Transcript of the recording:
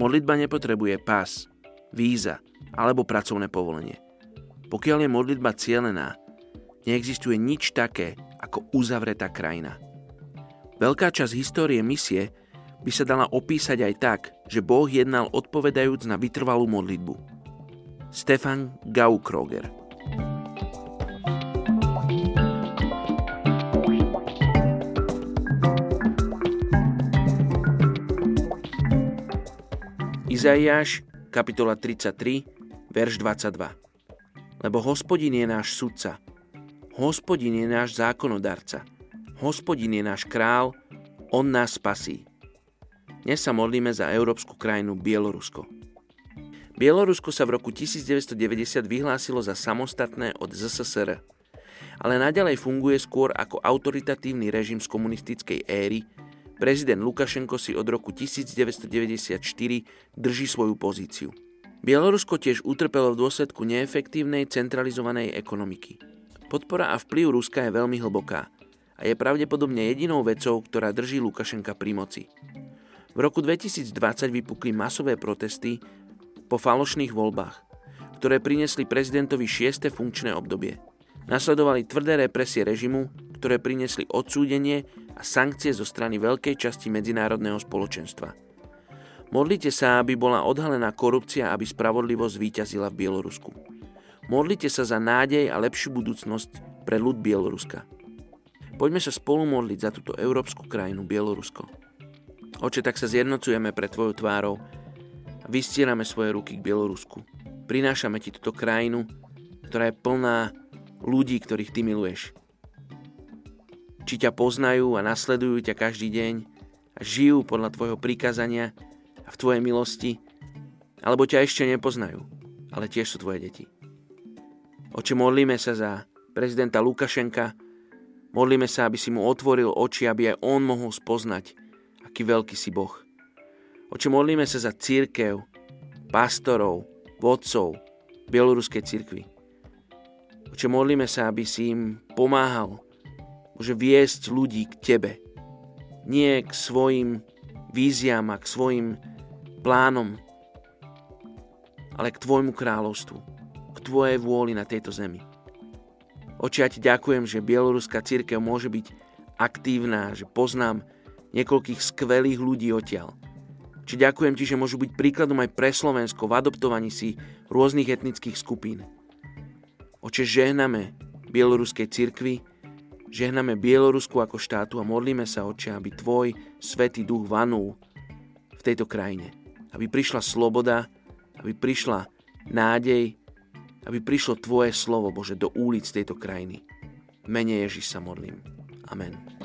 Modlitba nepotrebuje pás, víza alebo pracovné povolenie. Pokiaľ je modlitba cielená, neexistuje nič také ako uzavretá krajina. Veľká časť histórie misie by sa dala opísať aj tak, že Boh jednal odpovedajúc na vytrvalú modlitbu. Stefan Gaukroger Izaiáš, kapitola 33, verš 22. Lebo hospodin je náš sudca, hospodin je náš zákonodarca, hospodin je náš král, on nás spasí. Dnes sa modlíme za európsku krajinu Bielorusko. Bielorusko sa v roku 1990 vyhlásilo za samostatné od ZSSR, ale naďalej funguje skôr ako autoritatívny režim z komunistickej éry. Prezident Lukašenko si od roku 1994 drží svoju pozíciu. Bielorusko tiež utrpelo v dôsledku neefektívnej centralizovanej ekonomiky. Podpora a vplyv Ruska je veľmi hlboká a je pravdepodobne jedinou vecou, ktorá drží Lukašenka pri moci. V roku 2020 vypukli masové protesty po falošných voľbách, ktoré priniesli prezidentovi 6. funkčné obdobie. Nasledovali tvrdé represie režimu, ktoré priniesli odsúdenie a sankcie zo strany veľkej časti medzinárodného spoločenstva. Modlite sa, aby bola odhalená korupcia, aby spravodlivosť víťazila v Bielorusku. Modlite sa za nádej a lepšiu budúcnosť pre ľud Bieloruska. Poďme sa spolu modliť za túto európsku krajinu Bielorusko. Oče, tak sa zjednocujeme pre Tvojou tvárou a vystierame svoje ruky k Bielorusku. Prinášame Ti túto krajinu, ktorá je plná ľudí, ktorých Ty miluješ. Či ťa poznajú a nasledujú ťa každý deň a žijú podľa Tvojho prikázania a v Tvojej milosti, alebo ťa ešte nepoznajú, ale tiež sú Tvoje deti. Oče, modlíme sa za prezidenta Lukašenka, modlíme sa, aby si mu otvoril oči, aby aj on mohol spoznať, aký veľký si Boh. Oče, modlíme sa za církev, pastorov, vodcov Bieloruskej cirkvi. Oče, modlíme sa, aby si im pomáhal, môže viesť ľudí k Tebe. Nie k svojim víziám a k svojim plánom, ale k Tvojmu kráľovstvu, k Tvojej vôli na tejto zemi. Oči, ja Ti ďakujem, že Bieloruská církev môže byť aktívna, že poznám niekoľkých skvelých ľudí odtiaľ. Či ďakujem ti, že môžu byť príkladom aj pre Slovensko v adoptovaní si rôznych etnických skupín. Oče, žehname Bieloruskej cirkvi, žehname Bielorusku ako štátu a modlíme sa, Oče, aby Tvoj Svetý Duch vanul v tejto krajine. Aby prišla sloboda, aby prišla nádej, aby prišlo Tvoje slovo, Bože, do ulic tejto krajiny. Mene Ježiš sa modlím. Amen.